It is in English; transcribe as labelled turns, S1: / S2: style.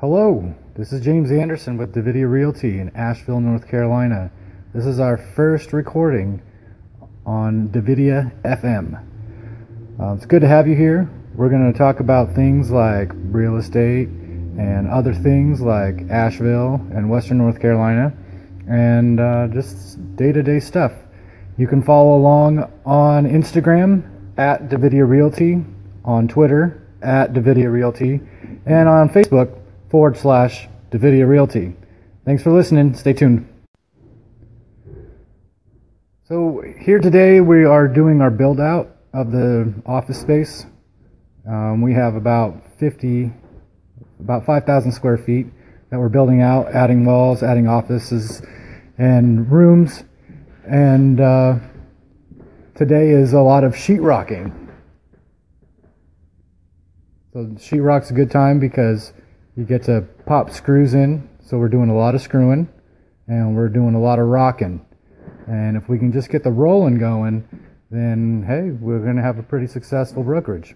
S1: Hello, this is James Anderson with Davidia Realty in Asheville, North Carolina. This is our first recording on Davidia FM. Uh, it's good to have you here. We're going to talk about things like real estate and other things like Asheville and Western North Carolina and uh, just day to day stuff. You can follow along on Instagram at Davidia Realty, on Twitter at Davidia Realty, and on Facebook forward slash Davidia Realty. Thanks for listening. Stay tuned. So, here today we are doing our build out of the office space. Um, we have about 50, about 5,000 square feet that we're building out, adding walls, adding offices and rooms. And uh, today is a lot of sheetrocking. So sheetrock's a good time because you get to pop screws in. So we're doing a lot of screwing and we're doing a lot of rocking. And if we can just get the rolling going, then hey, we're going to have a pretty successful brokerage.